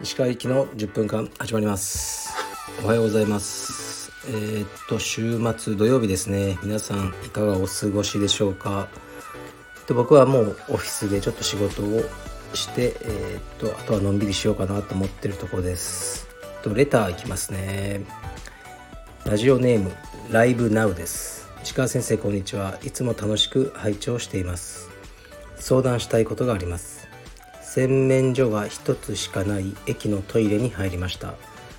石川行きの10分間始まります。おはようございます。えー、っと週末土曜日ですね。皆さんいかがお過ごしでしょうか？で僕はもうオフィスでちょっと仕事をしてえー、っとあとはのんびりしようかなと思ってるところです。とレターいきますね。ラジオネームライブナウです。石川先生こんにちは。いつも楽しく拝聴しています。相談したいことがあります。洗面所が一つしかない駅のトイレに入りました。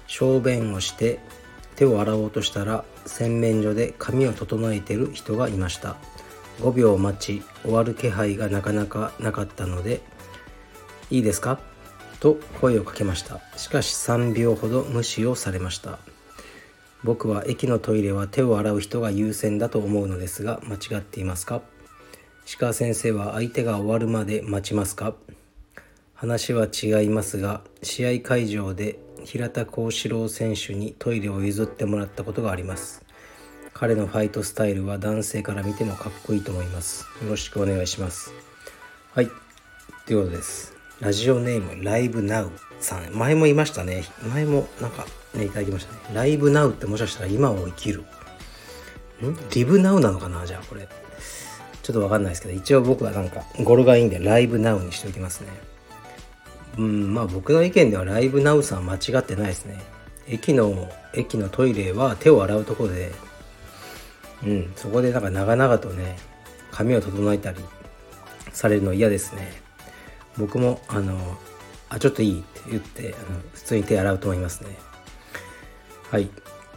小便をして手を洗おうとしたら洗面所で髪を整えてる人がいました。5秒待ち終わる気配がなかなかなかったので「いいですか?」と声をかけました。しかし3秒ほど無視をされました。僕は駅のトイレは手を洗う人が優先だと思うのですが間違っていますか？石川先生は相手が終わるまで待ちますか？話は違いますが試合会場で平田幸四郎選手にトイレを譲ってもらったことがあります。彼のファイトスタイルは男性から見てもかっこいいと思います。よろしくお願いします。はい。ということです。ラジオネームライブナウ。さん前も言いましたね。前もなんかねいただきましたね。ライブナウってもしかしたら今を生きる。ん？リブナウなのかなじゃあこれ。ちょっとわかんないですけど一応僕はなんか語呂がいいんでライブナウにしておきますね。うんまあ僕の意見ではライブナウさん間違ってないですね。駅の駅のトイレは手を洗うとこでうんそこでなんか長々とね髪を整えたりされるの嫌ですね。僕もあのあちょっといいって言ってあの普通に手洗うと思いますね。はい。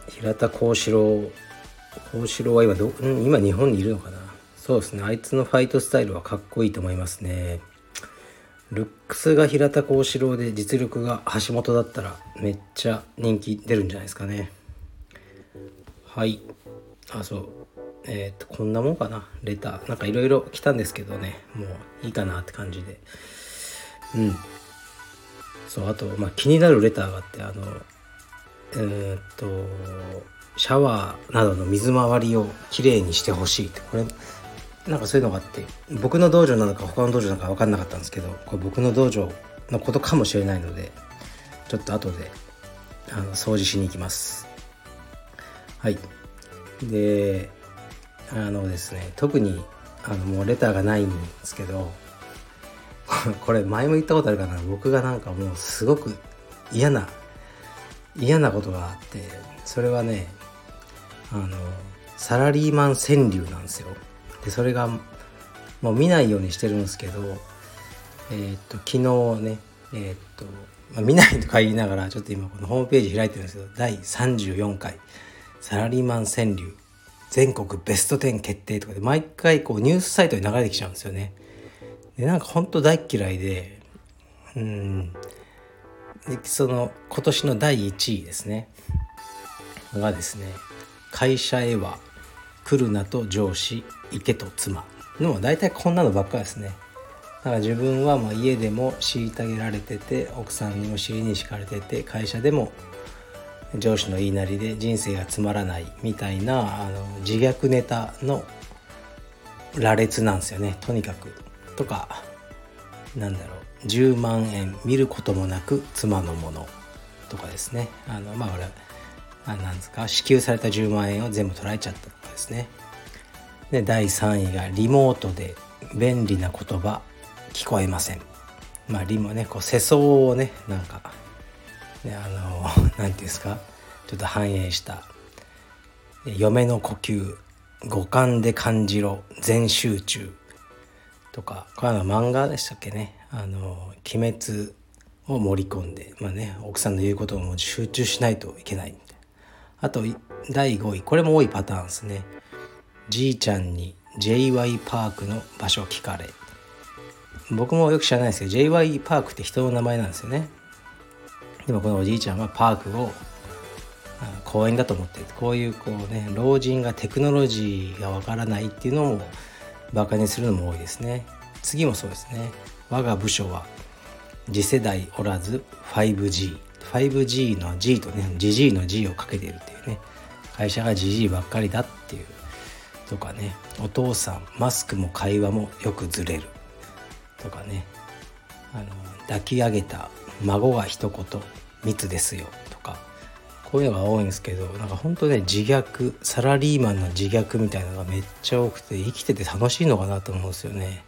平田幸四郎。幸四郎は今ど、う、今日本にいるのかな。そうですね。あいつのファイトスタイルはかっこいいと思いますね。ルックスが平田幸四郎で実力が橋本だったらめっちゃ人気出るんじゃないですかね。はい。あそう。えっ、とこんなもんかな。レター。なんかいろいろ来たんですけどね。もういいかなって感じで。うん。そうあと、まあ、気になるレターがあってあのえー、っとシャワーなどの水回りをきれいにしてほしいって。これなんかそういうのがあって僕の道場なのか他の道場なのか分かんなかったんですけどこれ僕の道場のことかもしれないのでちょっと後であの掃除しに行きます。はい。であのですね特にあのもうレターがないんですけど これ前も言ったことあるかな僕がなんかもうすごく嫌な嫌なことがあってそれはねあのサラリーマン川柳なんですよでそれがもう見ないようにしてるんですけどえー、っと昨日ねえー、っと、まあ、見ないとか言いながらちょっと今このホームページ開いてるんですけど第34回サラリーマン川柳全国ベスト10決定とかで毎回こうニュースサイトに流れてきちゃうんですよね。でなんかほんと大嫌いでうん。でその今年の第1位ですね。がですね会社へは来るなと上司行けと妻。の大体こんなのばっかですね。だから自分はもう家でも虐げられてて奥さんにも尻に敷かれてて会社でも上司の言いなりで人生がつまらないみたいなあの自虐ネタの羅列なんですよね。とにかく。とかなんだろう10万円見ることもなく妻のものとかですね。あのまあ俺あなんですか支給された10万円を全部取られちゃったとかですね。で第3位がリモートで便利な言葉聞こえません。まあリモねこう世相をねなんかねあの 何て言うんですかちょっと反映した。嫁の呼吸五感で感じろ全集中。とかこれは漫画でしたっけね。あの鬼滅を盛り込んでまあね奥さんの言うことをも集中しないといけない。みたいなあと第5位これも多いパターンですね。じいちゃんに JY パークの場所聞かれ。僕もよく知らないですけど JY パークって人の名前なんですよね。でもこのおじいちゃんはパークを公園だと思ってこういうこうね老人がテクノロジーがわからないっていうのをバカにするのも多いですね。次もそうですね。我が部署は次世代おらず 5G 5G の G とね GG の G をかけてるっていうね。会社が GG ばっかりだっていうとかね。お父さんマスクも会話もよくずれる。とかね。あの抱き上げた孫が一言密ですよ。とか。こういうのが多いんですけどなんか本当ね自虐サラリーマンの自虐みたいなのがめっちゃ多くて生きてて楽しいのかなと思うんですよね。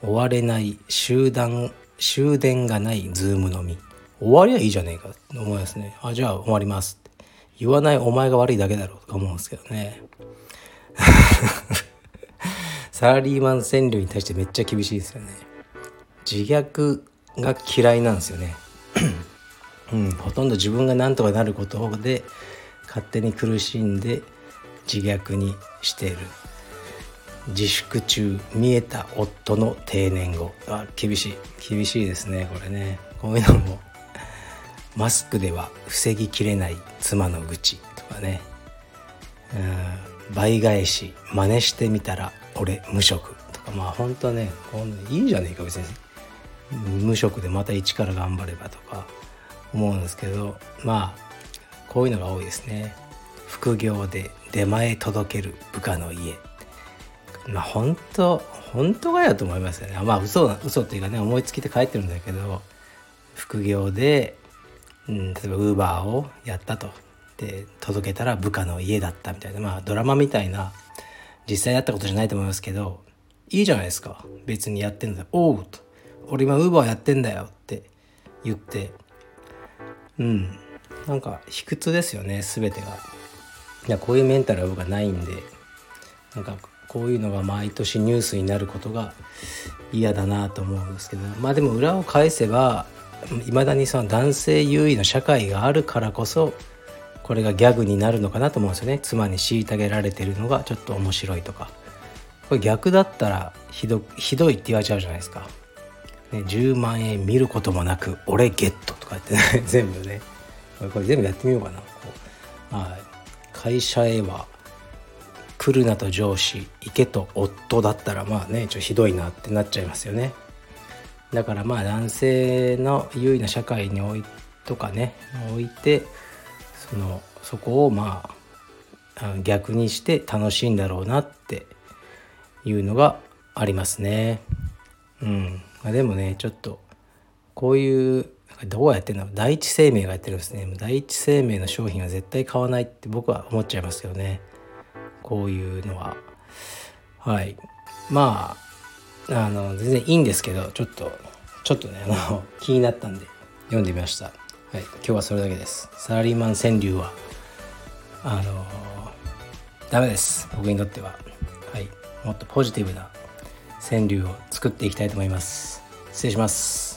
終われない集団終電がないズームのみ。終わりゃいいじゃねえかと思いますね。あじゃあ終わります。って言わないお前が悪いだけだろうとか思うんですけどね。サラリーマン川柳に対してめっちゃ厳しいですよね。自虐が嫌いなんですよね。うん、ほとんど自分が何とかなることで勝手に苦しんで自虐にしている。自粛中見えた夫の定年後。あ厳しい。厳しいですねこれね。こういうのもマスクでは防ぎきれない妻の愚痴とかね。うん倍返し真似してみたら俺無職とか。まあ本当ねいいんじゃねえか別に。無職でまた一から頑張ればとか。思うんですけどまあこういうのが多いですね。副業で出前届ける部下の家。まあ本当本当がやと思いますよね。まあ嘘嘘っていうかね思いつきで書いてるんだけど副業で、うん、例えばウーバーをやったと。で届けたら部下の家だったみたいな。まあドラマみたいな実際やったことじゃないと思いますけどいいじゃないですか。別にやってんだ。おうと。俺今ウーバーやってんだよって言ってうん。なんか卑屈ですよね全てが。いやこういうメンタルは僕はないんで。なんかこういうのが毎年ニュースになることが嫌だなと思うんですけど。まあでも裏を返せばいまだにその男性優位の社会があるからこそこれがギャグになるのかなと思うんですよね。妻に虐げられてるのがちょっと面白いとか。これ逆だったらひどひどいって言われちゃうじゃないですか、ね、10万円見ることもなく俺ゲットとかって、ね、全部ね。これ全部やってみようかな。こう、はい、会社へは来るなと上司行けと夫だったらまあねちょっとひどいなってなっちゃいますよね。だからまあ男性の優位な社会においとかね置いてそのそこをまあ逆にして楽しいんだろうなっていうのがありますね。うん、まあ、でもねちょっとこういうどうやってんの第一生命がやってるんですね。第一生命の商品は絶対買わないって僕は思っちゃいますけどね。こういうのは。はい。まああの全然いいんですけどちょっとちょっとねあの 気になったんで読んでみました。はい、今日はそれだけです。サラリーマン川柳は、あのー、ダメです。僕にとっては。はい、もっとポジティブな川柳を作っていきたいと思います。失礼します。